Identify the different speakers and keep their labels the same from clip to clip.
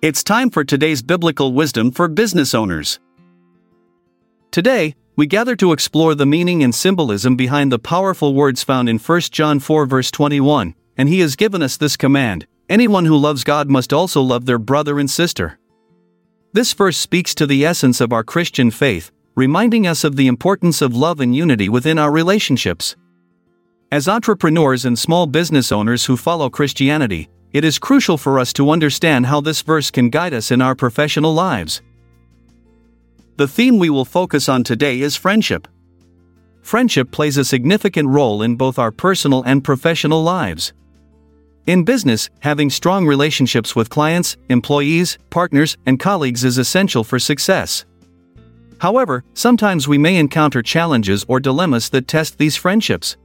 Speaker 1: It's time for today's biblical wisdom for business owners. Today, we gather to explore the meaning and symbolism behind the powerful words found in 1 John 4, verse 21, and he has given us this command anyone who loves God must also love their brother and sister. This verse speaks to the essence of our Christian faith, reminding us of the importance of love and unity within our relationships. As entrepreneurs and small business owners who follow Christianity, it is crucial for us to understand how this verse can guide us in our professional lives. The theme we will focus on today is friendship. Friendship plays a significant role in both our personal and professional lives. In business, having strong relationships with clients, employees, partners, and colleagues is essential for success. However, sometimes we may encounter challenges or dilemmas that test these friendships.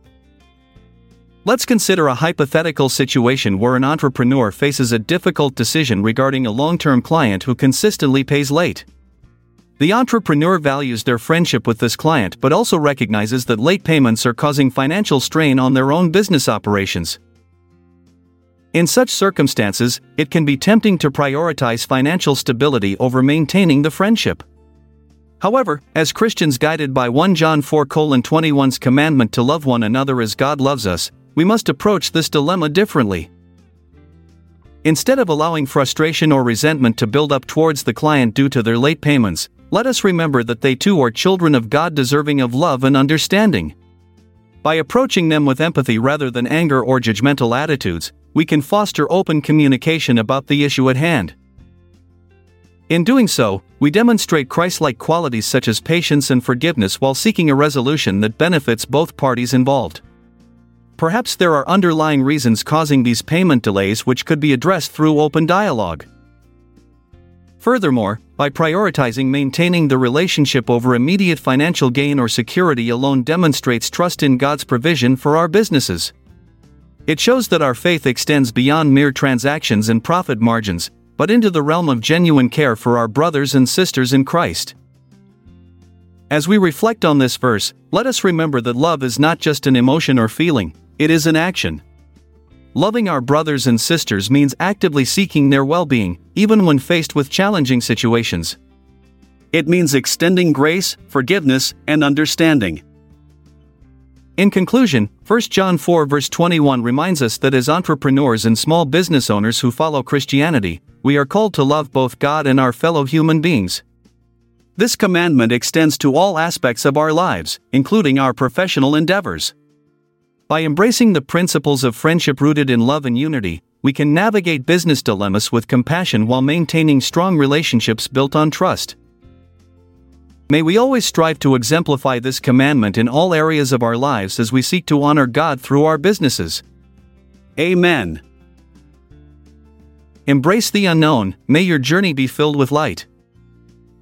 Speaker 1: Let's consider a hypothetical situation where an entrepreneur faces a difficult decision regarding a long term client who consistently pays late. The entrepreneur values their friendship with this client but also recognizes that late payments are causing financial strain on their own business operations. In such circumstances, it can be tempting to prioritize financial stability over maintaining the friendship. However, as Christians guided by 1 John 4 21's commandment to love one another as God loves us, we must approach this dilemma differently. Instead of allowing frustration or resentment to build up towards the client due to their late payments, let us remember that they too are children of God deserving of love and understanding. By approaching them with empathy rather than anger or judgmental attitudes, we can foster open communication about the issue at hand. In doing so, we demonstrate Christ like qualities such as patience and forgiveness while seeking a resolution that benefits both parties involved. Perhaps there are underlying reasons causing these payment delays which could be addressed through open dialogue. Furthermore, by prioritizing maintaining the relationship over immediate financial gain or security alone demonstrates trust in God's provision for our businesses. It shows that our faith extends beyond mere transactions and profit margins, but into the realm of genuine care for our brothers and sisters in Christ. As we reflect on this verse, let us remember that love is not just an emotion or feeling, it is an action. Loving our brothers and sisters means actively seeking their well being, even when faced with challenging situations. It means extending grace, forgiveness, and understanding. In conclusion, 1 John 4 verse 21 reminds us that as entrepreneurs and small business owners who follow Christianity, we are called to love both God and our fellow human beings. This commandment extends to all aspects of our lives, including our professional endeavors. By embracing the principles of friendship rooted in love and unity, we can navigate business dilemmas with compassion while maintaining strong relationships built on trust. May we always strive to exemplify this commandment in all areas of our lives as we seek to honor God through our businesses. Amen. Embrace the unknown, may your journey be filled with light.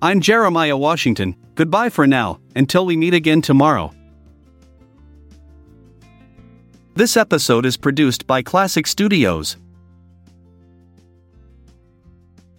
Speaker 1: I'm Jeremiah Washington, goodbye for now, until we meet again tomorrow. This episode is produced by Classic Studios.